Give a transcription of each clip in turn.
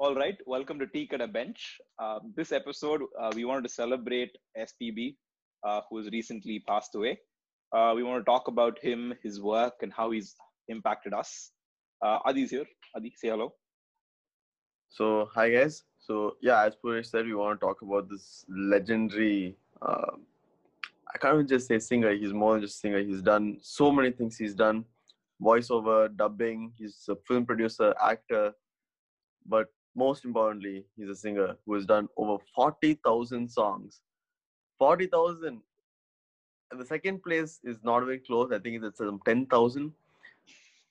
All right, welcome to Teak at a Bench. Uh, this episode, uh, we wanted to celebrate SPB, uh, who has recently passed away. Uh, we want to talk about him, his work, and how he's impacted us. Uh, Adi's here. Adi, say hello. So, hi guys. So, yeah, as Puresh said, we want to talk about this legendary. Uh, I can't even just say singer. He's more than just singer. He's done so many things. He's done voiceover, dubbing. He's a film producer, actor, but most importantly, he's a singer who has done over forty thousand songs. Forty thousand. And the second place is not very close. I think it's um, ten thousand.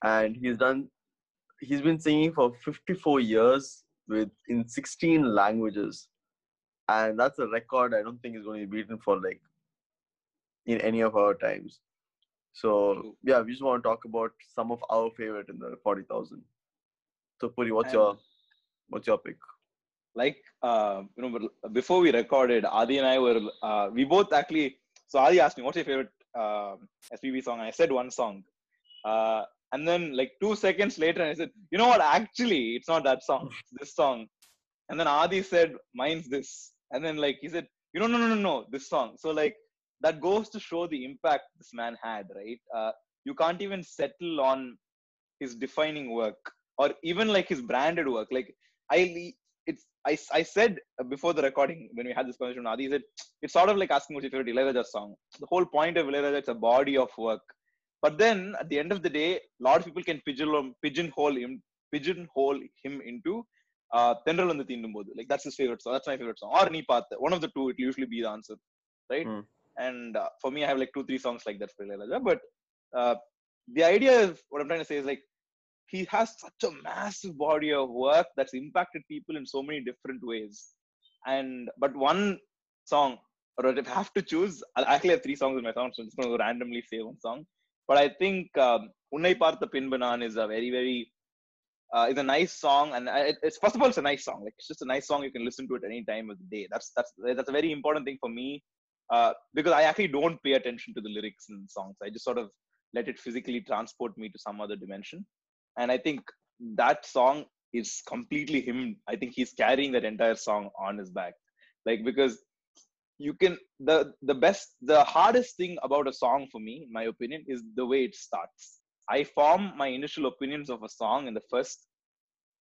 And he's done. He's been singing for fifty-four years with in 16 languages and that's a record i don't think is going to be beaten for like in any of our times so yeah we just want to talk about some of our favorite in the 40000 so puri what's And- your what's your pick Like, uh, you know, before we recorded, Adi and I were, uh, we both actually, so Adi asked me, what's your favorite uh, SPB song? And I said one song. Uh, and then, like, two seconds later, I said, you know what? Actually, it's not that song, it's this song. And then Adi said, mine's this. And then, like, he said, you know, no, no, no, no, this song. So, like, that goes to show the impact this man had, right? Uh, you can't even settle on his defining work or even like his branded work. Like, I, it's, I, I said before the recording when we had this conversation, Adi said, it's sort of like asking what's your favorite Ilayaraja song. The whole point of Ilayaraja, it's a body of work. But then at the end of the day, a lot of people can pigeonhole, pigeonhole him, pigeonhole him into uh, Tendral and the. Like that's his favorite song. That's my favorite song. Or Nipath. One of the two, It'll usually be the answer. Right? Hmm. And uh, for me, I have like two, three songs like that for Ilayaraja. But uh, the idea of what I'm he has such a massive body of work that's impacted people in so many different ways. And but one song, or if I have to choose, I actually have three songs in my song, so I'm just going to randomly say one song. But I think um, Unnai Partha Pinbu Naan is a very, very, uh, it's a nice song. And it's first of all, it's a nice song. Like it's just a nice song. You can listen to it any time of the day. That's that's that's a very important thing for me uh, because I actually don't pay attention to the lyrics in songs. I just sort of let it physically transport me to some other dimension. And I think that song is completely him. I think he's carrying that entire song on his back. Like because you can the the best the hardest thing about a song for me, in my opinion, is the way it starts. I form my initial opinions of a song in the first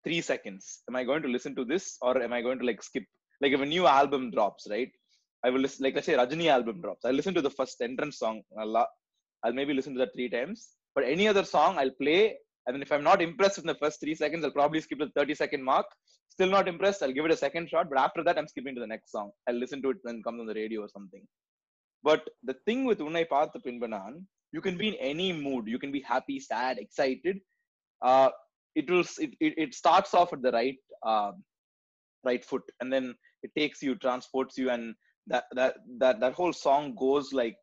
three seconds. Am I going to listen to this or am I going to like skip? Like if a new album drops, right? I will listen. Like let's say Rajini album drops. I listen to the first entrance song. I'll maybe listen to that three times. But any other song, I'll play. And then if I'm not impressed in the first three seconds, I'll probably skip the 30 second mark. Still not impressed, I'll give it a second shot. But after that, I'm skipping to the next song. I'll listen to it when it comes on the radio or something. But the thing with Unnai Partha Pinbu Naan, you can be in any mood. You can be happy, sad, excited. Uh, it will. It, it, it starts off at the right um, right foot, and then it takes you, transports you, and that that that that whole song goes like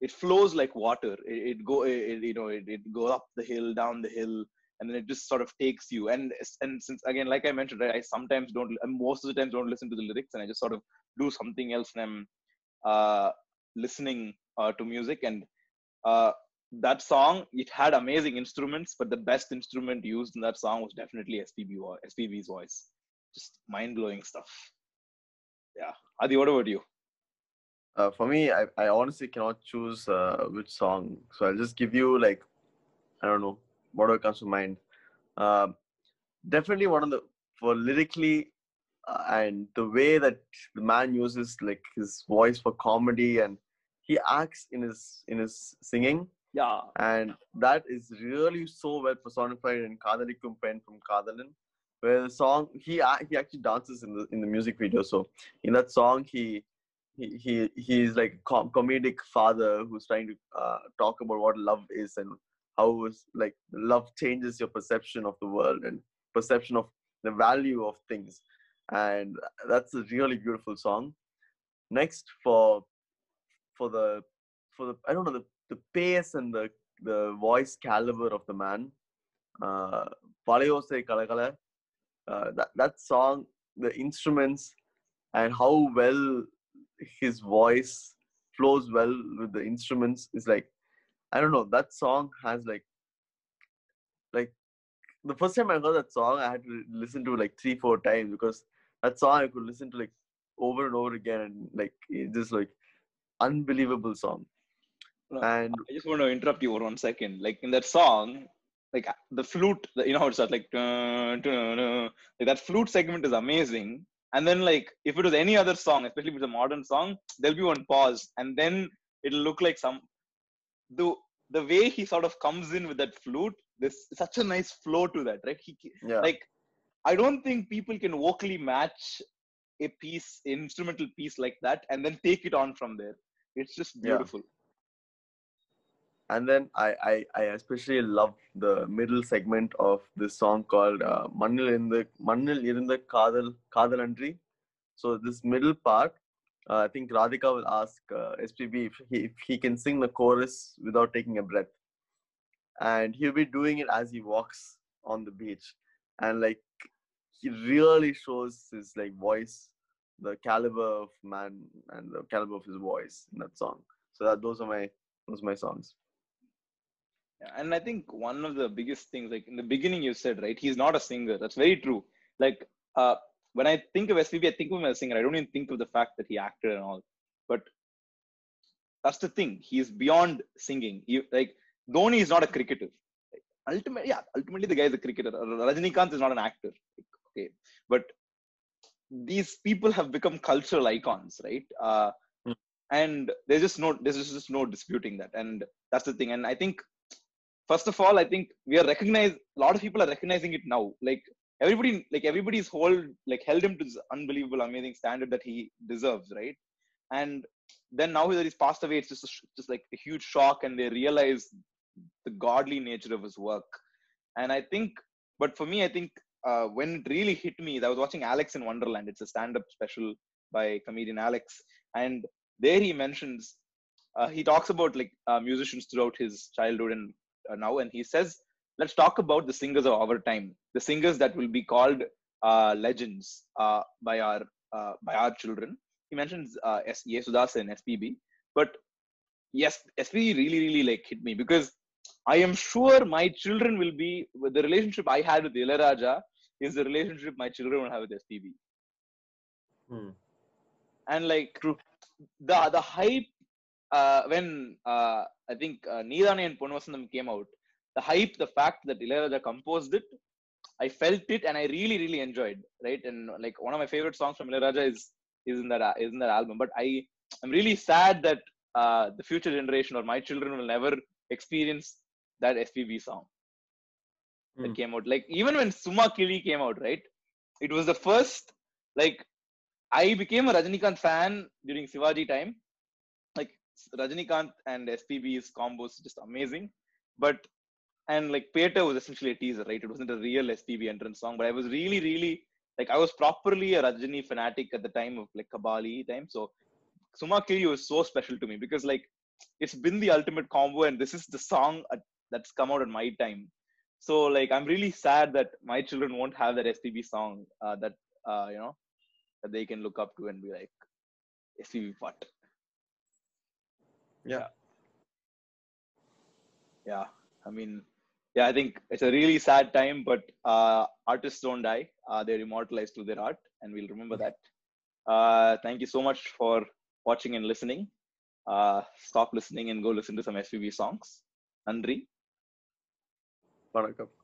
it flows like water. It, it go it, you know it, it goes up the hill, down the hill, and then it just sort of takes you. And and since again, like I mentioned, right, I sometimes don't, most of the times don't listen to the lyrics, and I just sort of do something else, and I'm uh, listening uh, to music. And uh, that song, it had amazing instruments, but the best instrument used in that song was definitely SPB SPB's voice. Just mind blowing stuff. Yeah, Adi, what about you? Uh, for me I, I honestly cannot choose uh, which song. So i'll just give you like i don't know whatever comes to mind. Um, definitely one of the for lyrically uh, and the way that the man uses like his voice for comedy and he acts in his in his singing. Yeah, and that is really so well personified in Kadalikum Pen from Kadalan, where the song he he actually dances in the in the music video. So in that song, he he he he's like com- comedic father who's trying to uh, talk about what love is and how like love changes your perception of the world and perception of the value of things, and that's a really beautiful song. Next for for the for the I don't know the the pace and the the voice caliber of the man. Uh, Kalakala, uh, that that song, the instruments, and how well his voice flows well with the instruments is like, I don't know. That song has like, like the first time I heard that song, I had to listen to like three, four times because that song I could listen to like over and over again, and like it's just like unbelievable song. No, And I just want to interrupt you for one second. Like in that song, like the flute, you know how it starts like, like that flute segment is amazing. And then like if it was any other song, especially if it's a modern song, there'll be one pause, and then it'll look like some the the way he sort of comes in with that flute. There's such a nice flow to that, right? He yeah, like I don't think people can vocally match a piece, instrumental piece like that, and then take it on from there. It's just Yeah. And then I, I I especially love the middle segment of this song called uh, Mannil irundha Mannil irundha Kadal Kadalandri. So this middle part, uh, I think Radhika will ask uh, SPB if he, if he can sing the chorus without taking a breath, and he'll be doing it as he walks on the beach, and like he really shows his like voice, the caliber of man and the caliber of his voice in that song. So that those are my those are my songs. And I think one of the biggest things, like in the beginning, you said, right, he's not a singer. That's very true. Like, uh, when I think of SPB, I think of him as a singer. I don't even think of the fact that he acted and all. But that's the thing. He's beyond singing. He, like, Dhoni is not a cricketer. Like, ultimately, yeah, ultimately, the guy is a cricketer. Rajinikanth is not an actor. Like, okay. But these people have become cultural icons, right? Uh, Hmm. and there's just no, there's just no disputing that. And that's the thing. And I think first of all, I think we are recognized. A lot of people are recognizing it now. Like everybody, like everybody's hold, like held him to this unbelievable, amazing standard that he deserves, right? And then now that he's passed away, it's just a, just like a huge shock, and they realize the godly nature of his work. And I think, but for me, I think uh, when it really hit me, I was watching Alex in Wonderland. It's a stand-up special by comedian Alex, and there he mentions uh, he talks about like uh, musicians throughout his childhood and now and he says let's talk about the singers of our time the singers that will be called uh, legends uh, by our uh, by our children he mentions uh, S- Yesudas and SPB but yes SPB really really like hit me because I am sure my children will be the relationship I had with Ilayaraja is the relationship my children will have with SPB Hmm. and like True. the the hype uh, when uh, I think uh, and Ponvasandam came out, the hype, the fact that Ilayaraja composed it, I felt it and I really really enjoyed. Right, and like one of my favorite songs from Ilayaraja is is in that uh, in that album. But I I'm really sad that uh, the future generation or my children will never experience that SPB song that Hmm. came out. Like even when Suma Kili came out, right? It was the first like I became a Rajinikanth fan during Shivaji time. Rajinikanth and SPB's combos just amazing. But and like Petta was essentially a teaser, right? It wasn't a real SPB entrance song, but I was really, really like I was properly a Rajini fanatic at the time of like Kabali time. So Suma Kili was so special to me because like it's been the ultimate combo, and this is the song at, that's come out at my time. So like I'm really sad that my children won't have that SPB song uh, that uh, you know that they can look up to and be like SPB what? Yeah. Yeah. I mean, yeah, I think it's a really sad time, but uh, artists don't die. Uh, they're immortalized through their art, and we'll remember that. Uh, thank you so much for watching and listening. Uh, stop listening and go listen to some SPB songs. Andri. Barakup.